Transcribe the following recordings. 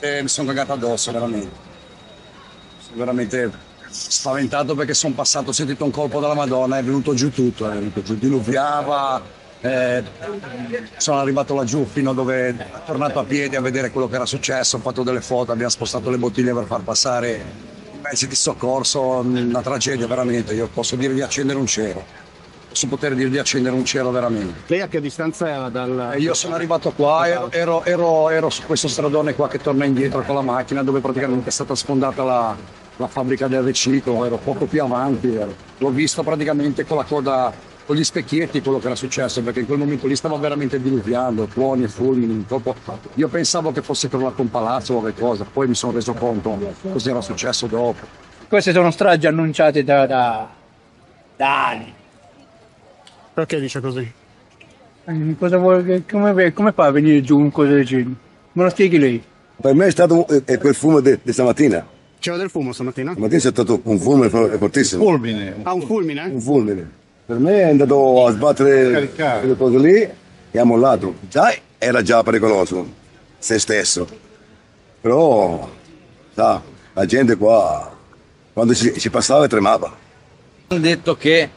cagate, mi sono cagato addosso, veramente. Sono veramente spaventato perché sono passato, ho sentito un colpo dalla Madonna, è venuto giù tutto, è venuto giù, diluviava, eh, sono arrivato laggiù fino a dove è tornato a piedi a vedere quello che era successo, ho fatto delle foto, abbiamo spostato le bottiglie per far passare i mezzi di soccorso, una tragedia veramente, io posso dire di accendere un cielo, posso poter dire di accendere un cielo veramente. Lei a che distanza era dal... E io sono arrivato qua, ero, ero- ero- ero su questo stradone qua che torna indietro con la macchina dove praticamente è stata sfondata la, la fabbrica del riciclo, ero poco più avanti, ero- l'ho visto praticamente con la coda, con gli specchietti quello che era successo, perché in quel momento lì stava veramente diluviando, tuoni e fulmini, io pensavo che fosse crollato un palazzo o qualcosa, poi mi sono reso conto cosa era successo dopo. Queste sono stragi annunciate da, da, da anni. Perché dice così? Eh, Cosa vuole, come, come fa a venire giù un cosa del genere? Me lo spieghi lei? Per me è stato è quel fumo di stamattina. C'era del fumo stamattina? Stamattina c'è stato un fumo fo- fortissimo. Ah, un fulmine? Un fulmine. Per me è andato a sbattere quelle cose lì e ha mollato. Già era già pericoloso, se stesso. Però, sa, la gente qua, quando ci, ci passava tremava. Hanno detto che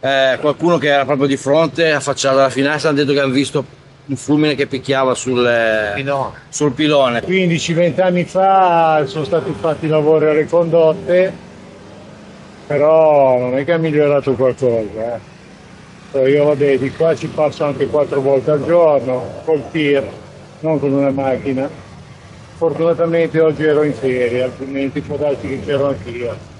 eh, qualcuno che era proprio di fronte, affacciato dalla finestra, hanno detto che hanno visto un fulmine che picchiava sul, eh, sul pilone. 15-20 anni fa sono stati fatti i lavori alle condotte, però non è che ha migliorato qualcosa. eh. Io vabbè, di qua ci passo anche quattro volte al giorno, col tir, non con una macchina. Fortunatamente oggi ero in ferie, altrimenti può darsi che c'ero anch'io.